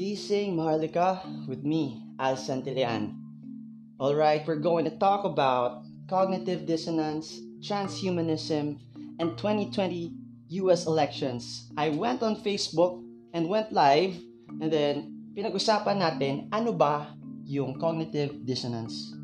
Gising Maharlika with me, Al Santillan. Alright, we're going to talk about cognitive dissonance, transhumanism, and 2020 US elections. I went on Facebook and went live and then pinag-usapan natin ano ba yung cognitive dissonance.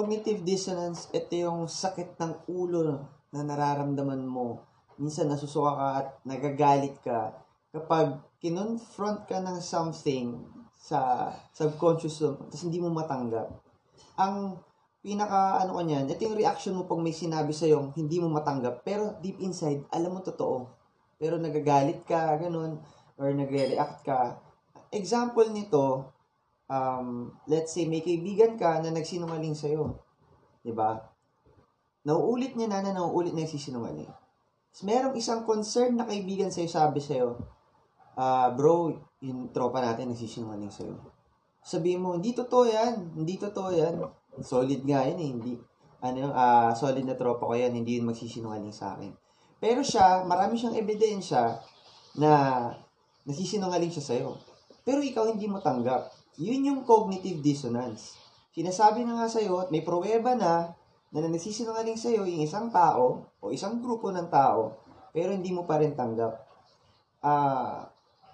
Cognitive dissonance, ito yung sakit ng ulo na nararamdaman mo. Minsan nasusuka ka at nagagalit ka kapag kinonfront ka ng something sa subconscious mo, tapos hindi mo matanggap. Ang pinaka ano ko niyan, ito yung reaction mo pag may sinabi sa yung hindi mo matanggap, pero deep inside, alam mo totoo. Pero nagagalit ka, ganun, or nagre-react ka. Example nito, um, let's say may kaibigan ka na nagsinungaling sa'yo. 'Di ba? Nauulit niya na na nauulit na nagsisinungaling. Tapos merong isang concern na kaibigan sa'yo sabi sa'yo, ah, bro, yung tropa natin nagsisinungaling sa'yo. Sabihin mo, hindi totoo yan. Hindi totoo yan. Solid nga yun eh. Hindi, ano ah, solid na tropa ko yan. Hindi yun magsisinungaling sa akin. Pero siya, marami siyang ebidensya na nagsisinungaling siya sa'yo. Pero ikaw hindi mo tanggap. Yun yung cognitive dissonance. Sinasabi na nga sa'yo at may pruweba na na nagsisinungaling sa'yo yung isang tao o isang grupo ng tao pero hindi mo pa rin tanggap. Ah,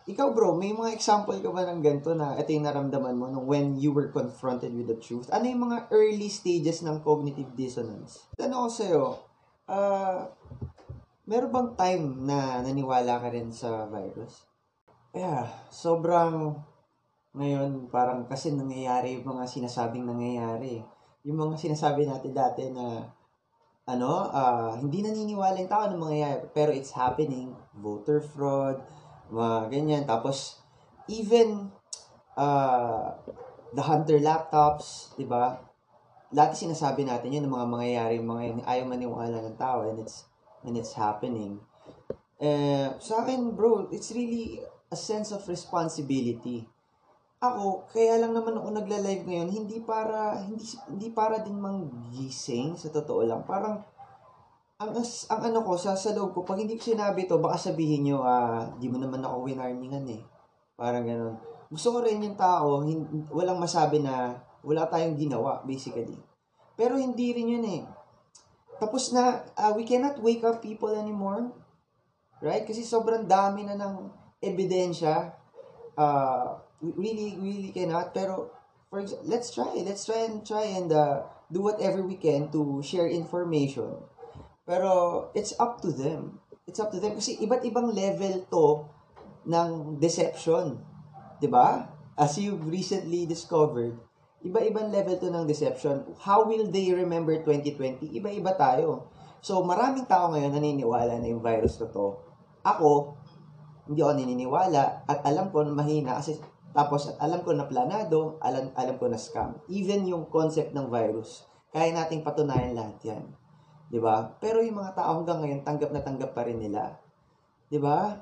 ikaw bro, may mga example ka ba ng ganito na ito yung naramdaman mo nung when you were confronted with the truth? Ano yung mga early stages ng cognitive dissonance? Ano ko sa'yo, ah, meron bang time na naniwala ka rin sa virus? Yeah, sobrang ngayon parang kasi nangyayari yung mga sinasabing nangyayari. Yung mga sinasabi natin dati na ano, ah, hindi naniniwala yung tao ng mangyayari, pero it's happening. Voter fraud, mga ganyan. Tapos, even uh, the Hunter laptops, di ba? Lahat sinasabi natin yun, ng mga mangyayari, mga ayaw maniwala ng tao, and it's, and it's happening. Eh, sa akin, bro, it's really a sense of responsibility. Ako, kaya lang naman ako nagla-live ngayon, hindi para, hindi, hindi para din manggising, sa totoo lang. Parang, ang, ang ano ko, sa, sa loob ko, pag hindi ko sinabi to, baka sabihin nyo, ah, di mo naman ako winarningan eh. Parang ganun. Gusto ko rin yung tao, hin- walang masabi na wala tayong ginawa, basically. Pero hindi rin yun eh. Tapos na, ah, we cannot wake up people anymore. Right? Kasi sobrang dami na ng ebidensya. Uh, really, really cannot. Pero, for example, let's try. Let's try and try and uh, do whatever we can to share information. Pero, it's up to them. It's up to them. Kasi iba't ibang level to ng deception. 'Di ba? As you've recently discovered, iba-ibang level to ng deception. How will they remember 2020? Iba-iba tayo. So, maraming tao ngayon naniniwala na yung virus na to. Ako, hindi ako naniniwala at alam ko na mahina kasi tapos at alam ko na planado, alam, alam ko na scam. Even yung concept ng virus, kaya nating patunayan lahat yan. 'Di ba? Pero yung mga tao hanggang ngayon tanggap na tanggap pa rin nila. 'Di ba?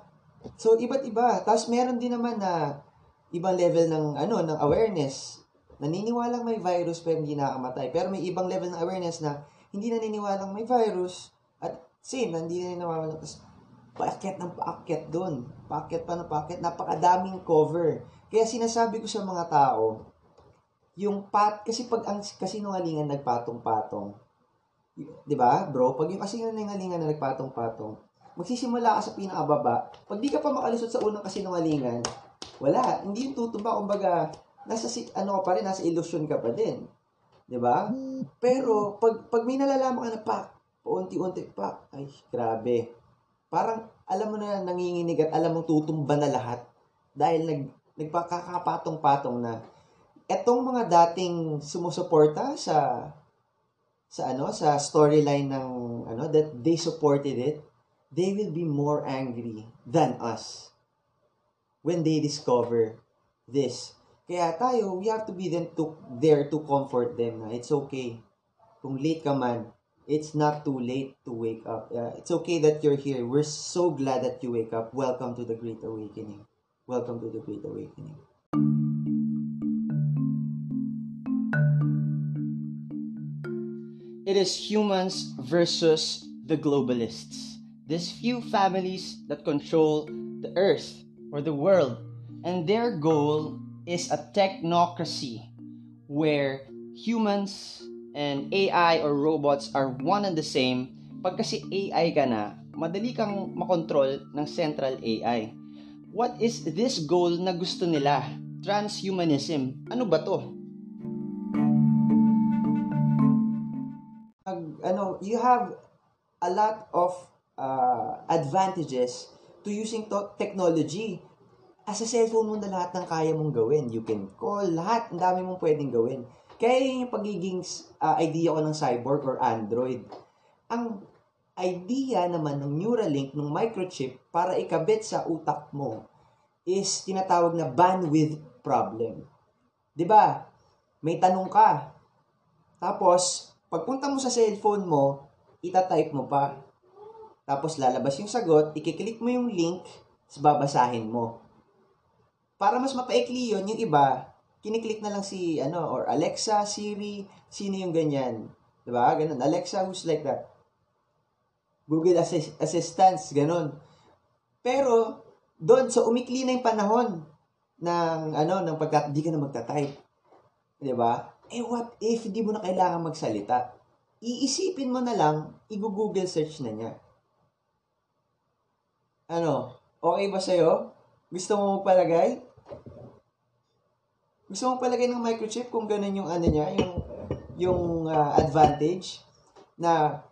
So iba't iba. Tapos meron din naman na ibang level ng ano ng awareness. Naniniwalang may virus pero hindi nakakamatay. Pero may ibang level ng awareness na hindi naniniwalang may virus at same, hindi naniniwalang paakyat ng paakyat doon. Paakyat pa ng paakyat. Napakadaming cover. Kaya sinasabi ko sa mga tao, yung pat, kasi pag ang kasinungalingan nagpatong-patong, di ba, bro? Pag yung kasinungalingan na nagpatong-patong, magsisimula ka sa pinakababa. Pag di ka pa makalusot sa unang kasinungalingan, wala. Hindi yung tutumba. Kumbaga, nasa, si- ano pa rin, nasa illusion ka pa din. Di ba? Pero, pag, pag may nalalaman ka na, pak, paunti-unti, pak, ay, grabe. Parang, alam mo na nanginginig at alam mo tutumba na lahat. Dahil nag, nagpakakapatong-patong na. Etong mga dating sumusuporta sa sa ano sa storyline ng ano that they supported it they will be more angry than us when they discover this kaya tayo we have to be then to there to comfort them na it's okay kung late ka man it's not too late to wake up. Uh, it's okay that you're here. We're so glad that you wake up. Welcome to the great awakening. Welcome to the great awakening. It is humans versus the globalists. These few families that control the earth or the world, and their goal is a technocracy where humans and AI or robots are one and the same. Pag kasi AI ka na, madali kang makontrol ng central AI. What is this goal na gusto nila? Transhumanism. Ano ba to? ano, you have a lot of uh, advantages to using to- technology. As a cellphone mo na lahat ng kaya mong gawin. You can call, lahat, ang dami mong pwedeng gawin. Kaya yun yung pagiging uh, idea ko ng cyborg or Android. Ang idea naman ng Neuralink, ng microchip, para ikabit sa utak mo, is tinatawag na bandwidth problem. ba? May tanong ka. Tapos, pagpunta mo sa cellphone mo, itatype mo pa. Tapos lalabas yung sagot, ikiklik mo yung link, babasahin mo. Para mas mapaikli yun, yung iba, kiniklik na lang si, ano, or Alexa, Siri, sino yung ganyan. Diba? Ganun. Alexa, who's like that? Google Assist- Assistance, ganun. Pero, doon, so umikli na yung panahon ng, ano, ng pagka, di ka na magta-type. Diba? Eh, what if hindi mo na kailangan magsalita? Iisipin mo na lang, i-google search na niya. Ano? Okay ba sa'yo? Gusto mo magpalagay? Gusto mo palagay ng microchip kung ganun yung ano niya, yung yung uh, advantage na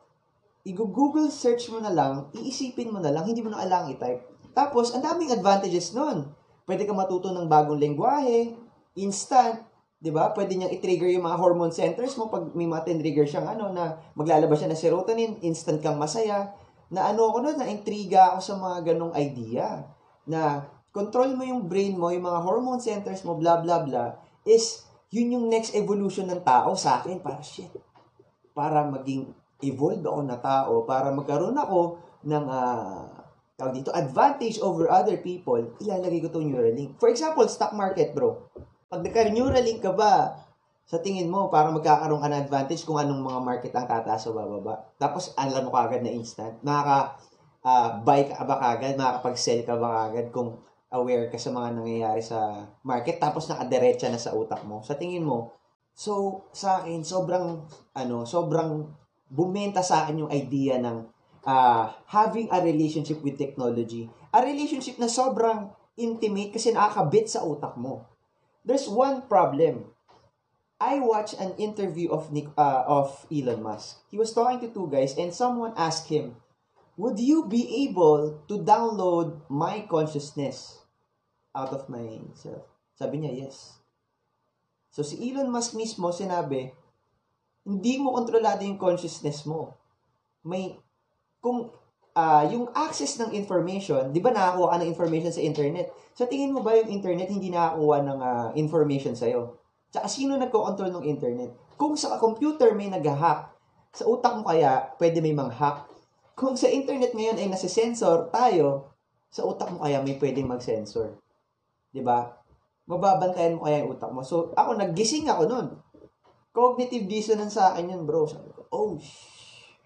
i-google search mo na lang, iisipin mo na lang, hindi mo na kailangang i-type. Tapos, ang daming advantages nun. Pwede ka matuto ng bagong lengguwahe, instant, 'di ba? Pwede niyang i-trigger yung mga hormone centers mo pag may mga trigger siyang ano na maglalabas siya ng serotonin, instant kang masaya. Na ano ako noon, na-intriga ako sa mga ganong idea na control mo yung brain mo, yung mga hormone centers mo, blah blah blah, is yun yung next evolution ng tao sa akin para shit. Para maging evolve ako na tao, para magkaroon ako ng uh, dito, advantage over other people, ilalagay ko itong Neuralink. For example, stock market, bro. Pag nagka-Neuralink ka ba, sa tingin mo, para magkakaroon ka ng advantage kung anong mga market ang tataas o bababa. Tapos, alam mo kagad na instant. Makaka-buy uh, ka ba kagad? Makakapag-sell ka ba kagad kung aware ka sa mga nangyayari sa market tapos nakadiretsa na sa utak mo. Sa tingin mo, so sa akin sobrang ano, sobrang bumenta sa akin yung idea ng uh, having a relationship with technology. A relationship na sobrang intimate kasi nakakabit sa utak mo. There's one problem. I watched an interview of Nick, uh, of Elon Musk. He was talking to two guys and someone asked him, "Would you be able to download my consciousness out of myself?" Sabi niya, "Yes." So si Elon Musk mismo sinabi, hindi mo kontrolado yung consciousness mo. May kung uh, yung access ng information, 'di ba nakakuha ka ng information sa internet? Sa tingin mo ba yung internet hindi nakakuha ng uh, information sa iyo? Tsaka sino nagko-control ng internet? Kung sa computer may nag-hack, sa utak mo kaya pwede may mang-hack. Kung sa internet ngayon ay nasa-sensor tayo, sa utak mo kaya may pwedeng mag-sensor. 'Di ba? Mababantayan mo kaya yung utak mo. So, ako naggising ako noon. Cognitive dissonance sa akin yun, bro. Sabi ko, oh, shh.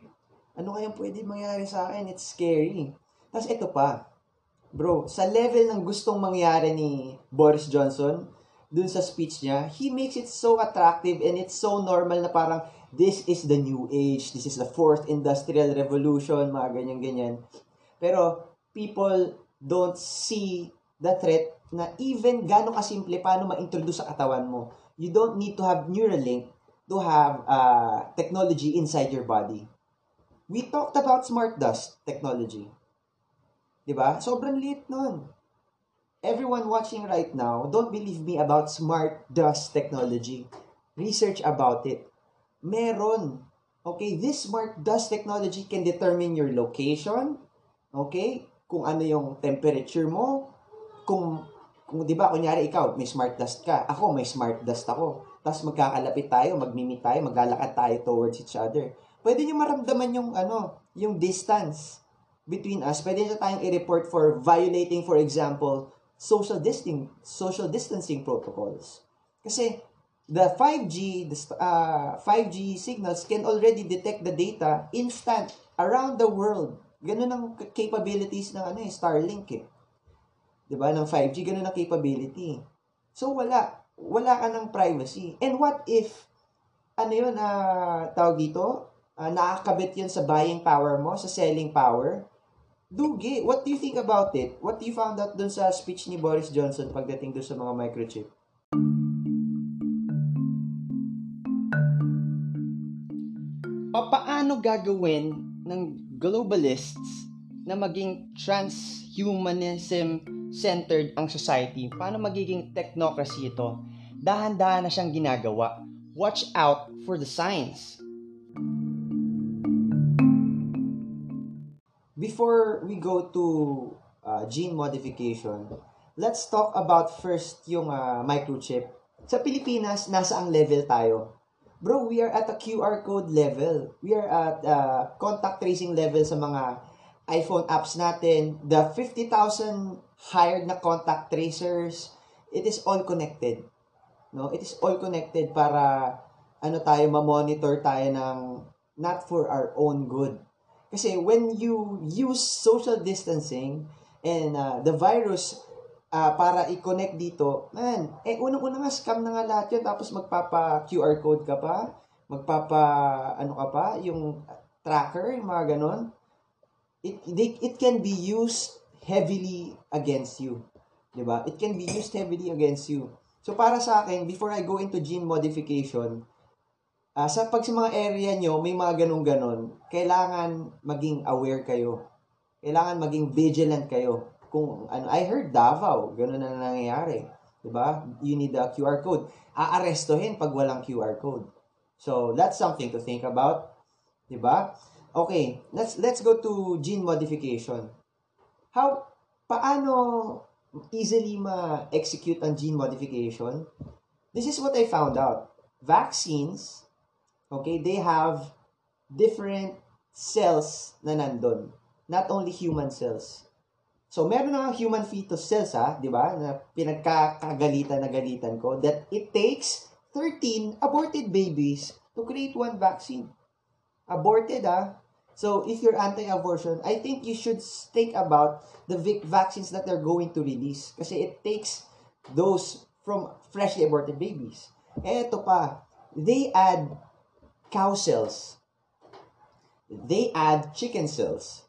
Ano kayang pwede mangyari sa akin? It's scary. Tapos ito pa. Bro, sa level ng gustong mangyari ni Boris Johnson, dun sa speech niya, he makes it so attractive and it's so normal na parang this is the new age, this is the fourth industrial revolution, mga ganyan-ganyan. Pero people don't see the threat na even gano'ng kasimple paano ma-introduce sa katawan mo. You don't need to have Neuralink to have uh, technology inside your body. We talked about smart dust technology. ba? Sobrang liit nun. Everyone watching right now, don't believe me about smart dust technology. Research about it. Meron. Okay, this smart dust technology can determine your location. Okay? Kung ano yung temperature mo. Kung, kung di ba, kunyari ikaw, may smart dust ka. Ako, may smart dust ako. Tapos magkakalapit tayo, magmimit tayo, maglalakad tayo towards each other. Pwede nyo maramdaman yung, ano, yung distance between us. Pwede nyo tayong i-report for violating, for example, social distancing, social distancing protocols. Kasi, the 5G, the uh, 5G signals can already detect the data instant around the world. Ganun ang capabilities ng ano eh, Starlink eh. 'Di ba? Ng 5G ganun ang capability. So wala wala ka ng privacy. And what if ano 'yun uh, tawag dito? Uh, nakakabit 'yun sa buying power mo, sa selling power. Dugi, what do you think about it? What do you found out dun sa speech ni Boris Johnson pagdating dun sa mga microchip? paano gagawin ng globalists na maging transhumanism centered ang society? Paano magiging technocracy ito? Dahan-dahan na siyang ginagawa. Watch out for the signs. Before we go to uh, gene modification, let's talk about first yung uh, microchip. Sa Pilipinas, nasa ang level tayo? Bro, we are at a QR code level. We are at uh, contact tracing level sa mga iPhone apps natin. The 50,000 hired na contact tracers, it is all connected. No, it is all connected para ano tayo ma-monitor tayo ng not for our own good. Kasi when you use social distancing and uh, the virus uh, para i-connect dito, man, eh unang-una nga scam na nga lahat yun, tapos magpapa QR code ka pa, magpapa ano ka pa, yung tracker, yung mga ganon. It, they, it can be used heavily against you. 'Di ba? It can be used heavily against you. So para sa akin, before I go into gene modification, uh, sa pag sa mga area nyo, may mga ganun-ganon, kailangan maging aware kayo. Kailangan maging vigilant kayo kung ano, I heard Davao, ganun na nangyayari. 'Di ba? You need a QR code. Aarestohin pag walang QR code. So, that's something to think about. 'Di ba? Okay, let's let's go to gene modification. How paano easily ma-execute ang gene modification? This is what I found out. Vaccines, okay, they have different cells na nandun. Not only human cells. So, meron na human fetus cells, ha, di ba, na pinagkakagalitan na galitan ko, that it takes 13 aborted babies to create one vaccine. Aborted, ha? So, if you're anti-abortion, I think you should think about the vaccines that they're going to release. Kasi it takes those from freshly aborted babies. Eto pa, they add cow cells. They add chicken cells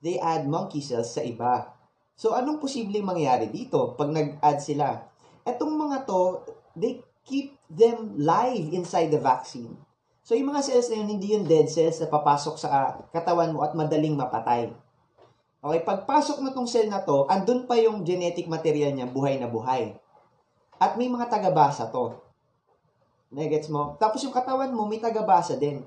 they add monkey cells sa iba. So, anong posibleng mangyari dito pag nag-add sila? Etong mga to, they keep them live inside the vaccine. So, yung mga cells na yun, hindi yung dead cells na papasok sa katawan mo at madaling mapatay. Okay, pagpasok mo tong cell na to, andun pa yung genetic material niya, buhay na buhay. At may mga tagabasa to. Negets mo? Tapos yung katawan mo, may tagabasa din.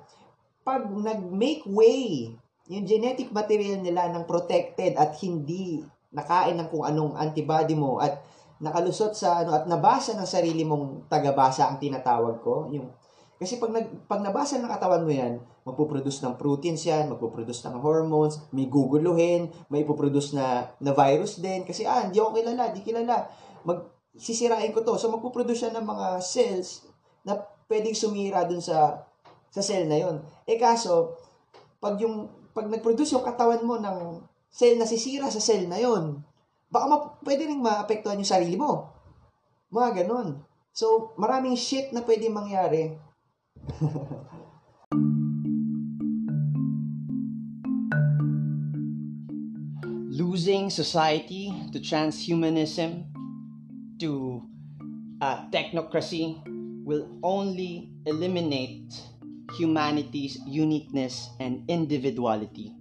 Pag nag-make way yung genetic material nila ng protected at hindi nakain ng kung anong antibody mo at nakalusot sa ano at nabasa ng sarili mong tagabasa ang tinatawag ko yung kasi pag nag pag nabasa ng katawan mo yan magpo-produce ng proteins yan magpo-produce ng hormones may guguluhin may ipoproduce na na virus din kasi ah hindi ako kilala di kilala mag sisirain ko to so magpo-produce siya ng mga cells na pwedeng sumira dun sa sa cell na yon eh kaso pag yung pag nag-produce yung katawan mo ng cell na sisira sa cell na yon, baka ma- pwede rin maapektuhan yung sarili mo. Mga ganun. So, maraming shit na pwede mangyari. Losing society to transhumanism, to uh, technocracy, will only eliminate humanity's uniqueness and individuality.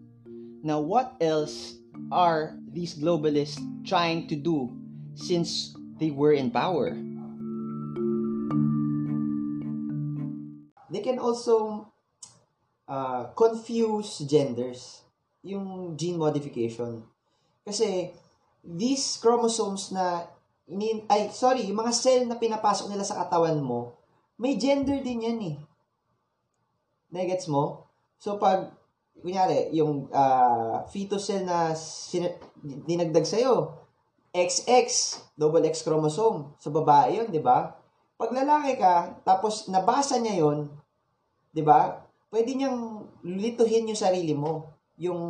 Now, what else are these globalists trying to do since they were in power? Also uh, confuse genders, yung gene modification. Kasi these chromosomes na ay sorry, yung mga cell na pinapasok nila sa katawan mo, may gender din yan eh. Negets mo? So, pag, kunyari, yung uh, fetus cell na sin- dinagdag sa'yo, XX, double X chromosome. Sa babae yun, di ba? Pag lalaki ka, tapos nabasa niya yon, 'di ba? Pwede niyang lituhin yung sarili mo, yung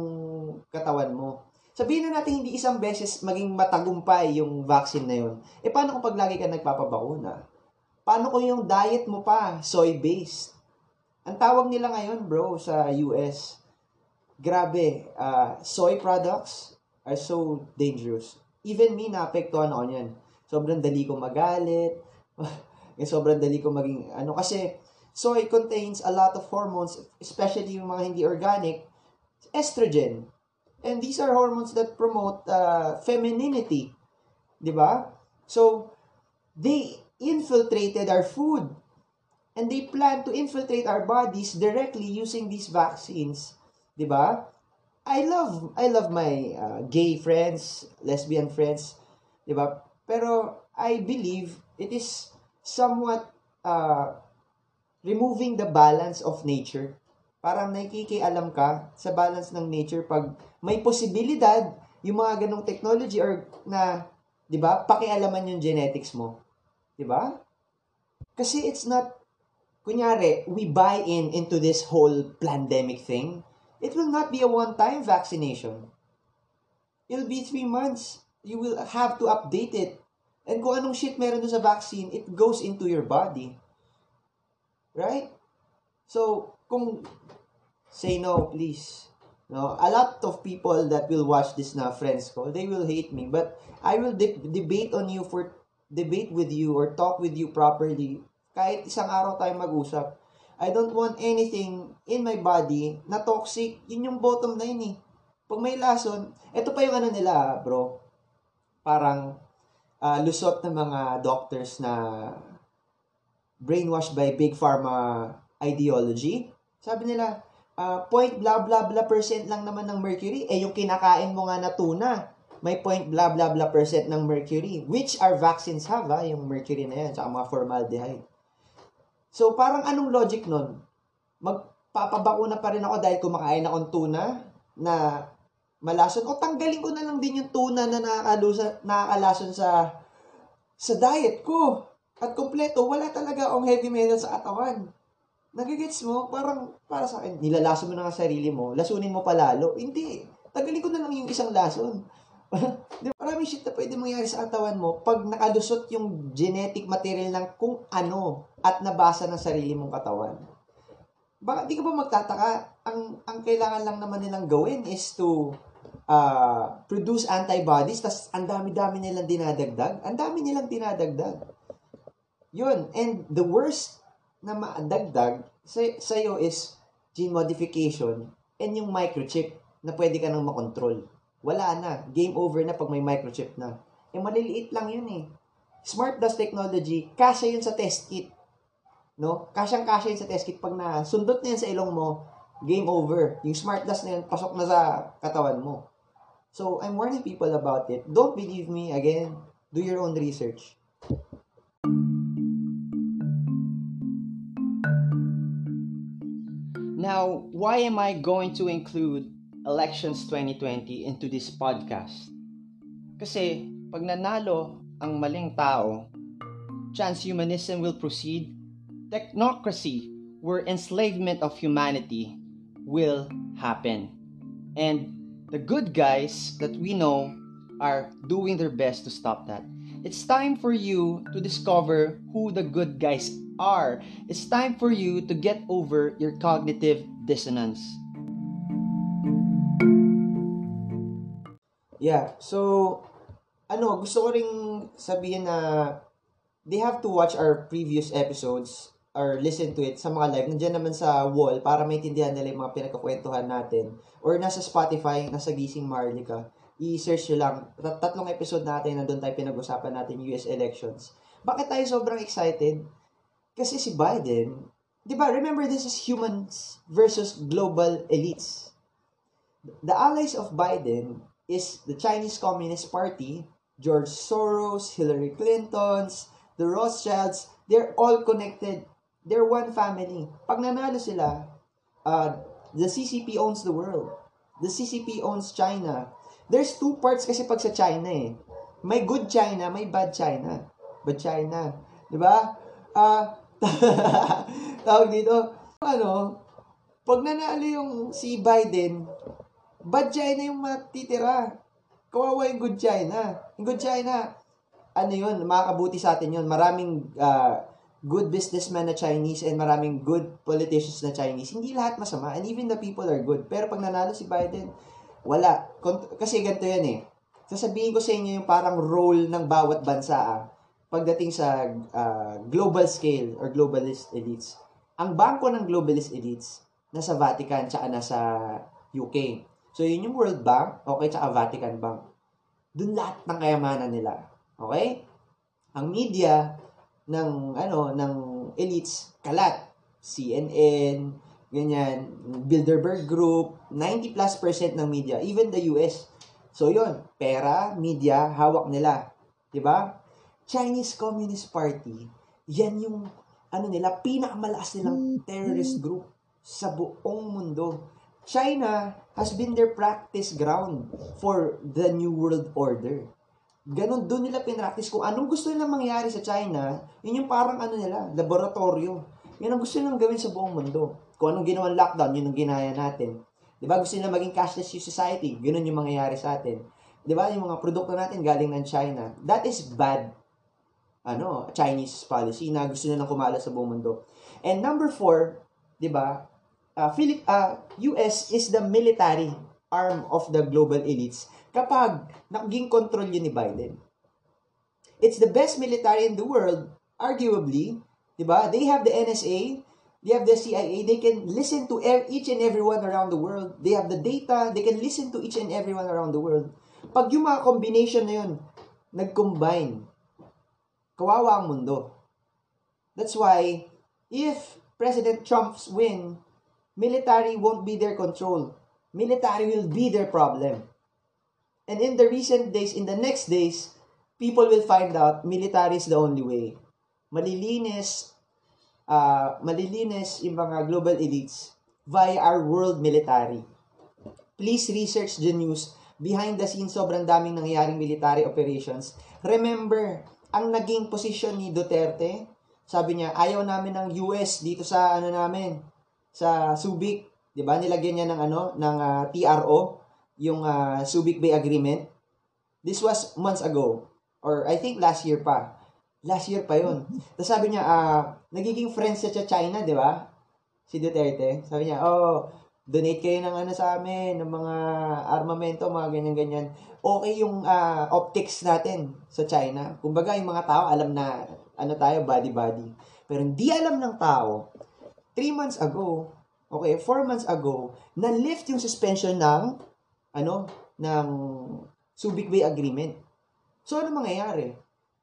katawan mo. Sabihin na natin hindi isang beses maging matagumpay yung vaccine na yun. E paano kung pag lagi ka nagpapabakuna? Paano kung yung diet mo pa, soy-based? Ang tawag nila ngayon, bro, sa US, grabe, uh, soy products are so dangerous. Even me, naapektuhan ako niyan. Sobrang dali ko magalit. sobrang dali ko maging, ano, kasi soy contains a lot of hormones, especially yung mga hindi organic, estrogen. And these are hormones that promote uh, femininity. Di? So, they infiltrated our food. And they plan to infiltrate our bodies directly using these vaccines. Di? I love I love my uh, gay friends, lesbian friends, 'di ba? Pero I believe it is somewhat uh, removing the balance of nature. Parang nakikialam ka sa balance ng nature pag may posibilidad yung mga ganong technology or na, 'di ba? Pakialaman yung genetics mo. 'Di ba? Kasi it's not kunyari, we buy in into this whole pandemic thing It will not be a one-time vaccination. It'll be three months. You will have to update it. And kung anong shit meron sa vaccine, it goes into your body. Right? So, kung say no, please. No, a lot of people that will watch this na friends ko, they will hate me. But I will de- debate on you for debate with you or talk with you properly. Kahit isang araw tayo mag-usap I don't want anything in my body na toxic. Yun yung bottom line eh. Pag may lason, ito pa yung ano nila, bro. Parang uh, lusot ng mga doctors na brainwashed by big pharma ideology. Sabi nila, uh, point blah blah blah percent lang naman ng mercury. Eh, yung kinakain mo nga na tuna, may point blah blah blah percent ng mercury. Which our vaccines have, ha? Yung mercury na yan, saka mga formaldehyde. So, parang anong logic nun? Magpapabakuna pa rin ako dahil kumakain akong tuna na malason o tanggalin ko na lang din yung tuna na nakakalusa, nakakalason sa sa diet ko. At kompleto, wala talaga akong heavy metal sa katawan. Nagigets mo? Parang, para sa akin, nilalason mo na ang sarili mo, lasunin mo pa lalo. Hindi. Tanggalin ko na lang yung isang lason. Di ba? Maraming shit na pwede mangyari sa katawan mo pag nakalusot yung genetic material ng kung ano at nabasa ng sarili mong katawan. Baka di ka ba magtataka? Ang, ang kailangan lang naman nilang gawin is to uh, produce antibodies, tas ang dami-dami nilang dinadagdag. Ang dami nilang dinadagdag. Yun. And the worst na maadagdag sa, sa'yo is gene modification and yung microchip na pwede ka nang makontrol. Wala na. Game over na pag may microchip na. Eh, maliliit lang yun eh. Smart Dust Technology, kasya yun sa test kit. No? Kasyang-kasya yun sa test kit. Pag na sundot na yan sa ilong mo, game over. Yung Smart Dust na yun, pasok na sa katawan mo. So, I'm warning people about it. Don't believe me. Again, do your own research. Now, why am I going to include elections 2020 into this podcast. Kasi pag nanalo ang maling tao, transhumanism will proceed, technocracy, where enslavement of humanity will happen. And the good guys that we know are doing their best to stop that. It's time for you to discover who the good guys are. It's time for you to get over your cognitive dissonance. Yeah, so ano, gusto ko ring sabihin na they have to watch our previous episodes or listen to it sa mga live. Nandiyan naman sa wall para maintindihan nila yung mga pinagkakwentuhan natin. Or nasa Spotify, nasa Gising Marlica. I-search nyo lang. Tatlong episode natin na doon tayo pinag-usapan natin US elections. Bakit tayo sobrang excited? Kasi si Biden, di ba, remember this is humans versus global elites. The allies of Biden is the Chinese Communist Party, George Soros, Hillary Clinton's, the Rothschilds, they're all connected. They're one family. Pag nanalo sila, uh, the CCP owns the world. The CCP owns China. There's two parts kasi pag sa China eh. May good China, may bad China. Bad China. Di ba? Ah, tawag dito, ano, pag nanalo yung si Biden, bad China yung matitira. Kawawa yung good China. Yung good China, ano yun, makakabuti sa atin yun. Maraming ah, good businessmen na Chinese and maraming good politicians na Chinese. Hindi lahat masama and even the people are good. Pero pag nanalo si Biden, wala. Kasi ganito yan eh. Sasabihin ko sa inyo yung parang role ng bawat bansa ah, pagdating sa ah, global scale or globalist elites. Ang bangko ng globalist elites nasa Vatican tsaka nasa UK. So yun yung World Bank, okay, tsaka Vatican Bank. Doon lahat ng kayamanan nila. Okay? Ang media ng ano ng elites kalat. CNN, ganyan, Bilderberg Group, 90 plus percent ng media, even the US. So yun, pera, media, hawak nila. ba? Chinese Communist Party, yan yung ano nila, pinakamalakas nilang terrorist group sa buong mundo. China has been their practice ground for the New World Order. Ganon, doon nila pinractice kung anong gusto nilang mangyari sa China, yun yung parang ano nila, laboratorio. Yan ang gusto nilang gawin sa buong mundo. Kung anong ginawang lockdown, yun ang ginaya natin. Di ba? Gusto nila maging cashless society, ganun yung mangyayari sa atin. Di ba? Yung mga produkto natin galing ng China. That is bad ano, Chinese policy na gusto nilang kumala sa buong mundo. And number four, di ba, uh, Philip, uh, US is the military arm of the global elites kapag naging control yun ni Biden. It's the best military in the world, arguably, di ba? They have the NSA, they have the CIA, they can listen to each and everyone around the world. They have the data, they can listen to each and everyone around the world. Pag yung mga combination na yun, nag-combine, kawawa ang mundo. That's why, if President Trump's win, military won't be their control. Military will be their problem. And in the recent days, in the next days, people will find out military is the only way. Malilinis, uh, malilinis yung mga global elites via our world military. Please research the news. Behind the scenes, sobrang daming nangyayaring military operations. Remember, ang naging posisyon ni Duterte, sabi niya, ayaw namin ng US dito sa ano namin, sa Subic, 'di ba? Nilagyan niya ng ano, ng uh, TRO, yung uh, Subic Bay Agreement. This was months ago or I think last year pa. Last year pa 'yon. Tapos sabi niya, uh, nagiging friends siya sa China, 'di ba? Si Duterte. Sabi niya, "Oh, donate kayo ng ano sa amin, ng mga armamento, mga ganyan-ganyan. Okay yung uh, optics natin sa China. Kumbaga, yung mga tao alam na ano tayo, body-body. Pero hindi alam ng tao, 3 months ago, okay, 4 months ago, na-lift yung suspension ng, ano, ng Subic Bay Agreement. So, ano mangyayari?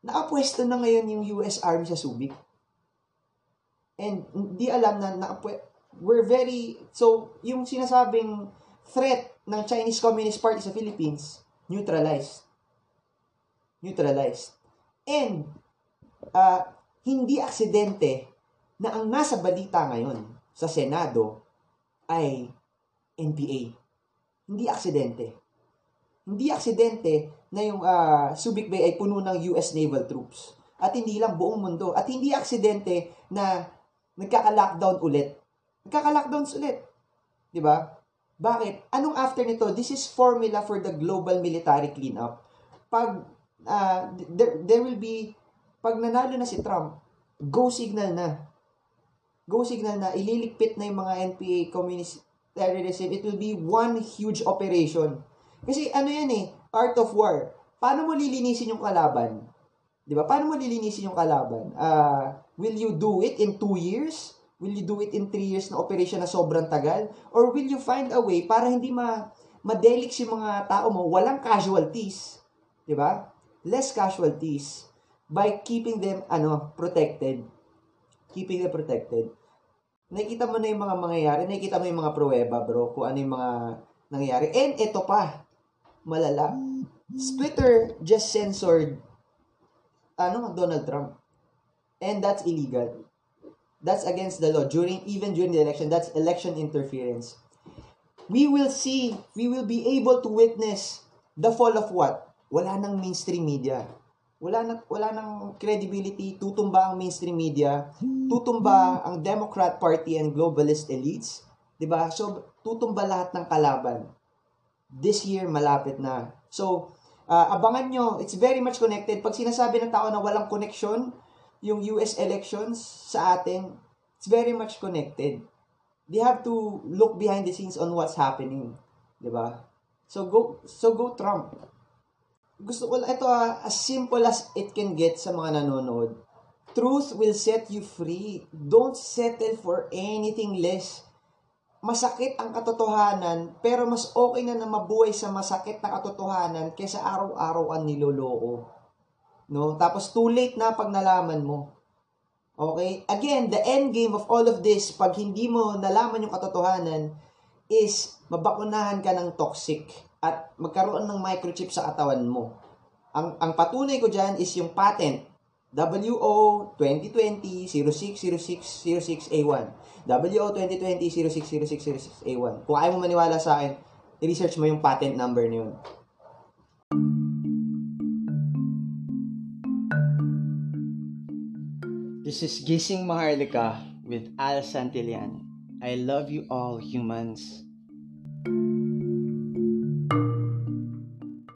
Naapwesto na ngayon yung US Army sa Subic. And hindi alam na naapwesto we're very, so, yung sinasabing threat ng Chinese Communist Party sa Philippines, neutralized. Neutralized. And, uh, hindi aksidente na ang nasa balita ngayon sa Senado ay NPA. Hindi aksidente. Hindi aksidente na yung uh, Subic Bay ay puno ng US naval troops. At hindi lang buong mundo. At hindi aksidente na nagkaka-lockdown ulit Nagkaka-lockdowns ulit. 'Di ba? Bakit? Anong after nito? This is formula for the global military cleanup. Pag uh, there, there will be pag nanalo na si Trump, go signal na. Go signal na ililigpit na yung mga NPA communist terrorism. It will be one huge operation. Kasi ano yan eh, art of war. Paano mo lilinisin yung kalaban? 'Di ba? Paano mo lilinisin yung kalaban? Uh, will you do it in two years? Will you do it in 3 years na operation na sobrang tagal? Or will you find a way para hindi ma madelix yung mga tao mo, walang casualties, 'di ba? Less casualties by keeping them ano, protected. Keeping them protected. Nakikita mo na yung mga mangyayari, nakikita mo yung mga pruweba, bro, kung ano yung mga nangyayari. And ito pa, malala. Twitter just censored ano, Donald Trump. And that's illegal. That's against the law. During even during the election, that's election interference. We will see, we will be able to witness the fall of what? Wala nang mainstream media. wala na wala nang credibility, tutumba ang mainstream media, tutumba ang Democrat Party and globalist elites, 'di ba? So tutumba lahat ng kalaban. This year malapit na. So uh, abangan nyo, it's very much connected. Pag sinasabi ng tao na walang connection, yung US elections sa atin, it's very much connected. They have to look behind the scenes on what's happening, ba? So go so go Trump gusto ko ito ah, as simple as it can get sa mga nanonood. Truth will set you free. Don't settle for anything less. Masakit ang katotohanan, pero mas okay na na mabuhay sa masakit na katotohanan kaysa araw-araw ang niloloko. No? Tapos too late na pag nalaman mo. Okay? Again, the end game of all of this, pag hindi mo nalaman yung katotohanan, is mabakunahan ka ng toxic at magkaroon ng microchip sa katawan mo. Ang, ang patunay ko dyan is yung patent WO 2020-0606-06A1 WO 2020-0606-06A1 Kung ayaw mo maniwala sa akin, i-research mo yung patent number niyon. This is Gising Maharlika with Al Santillan. I love you all humans.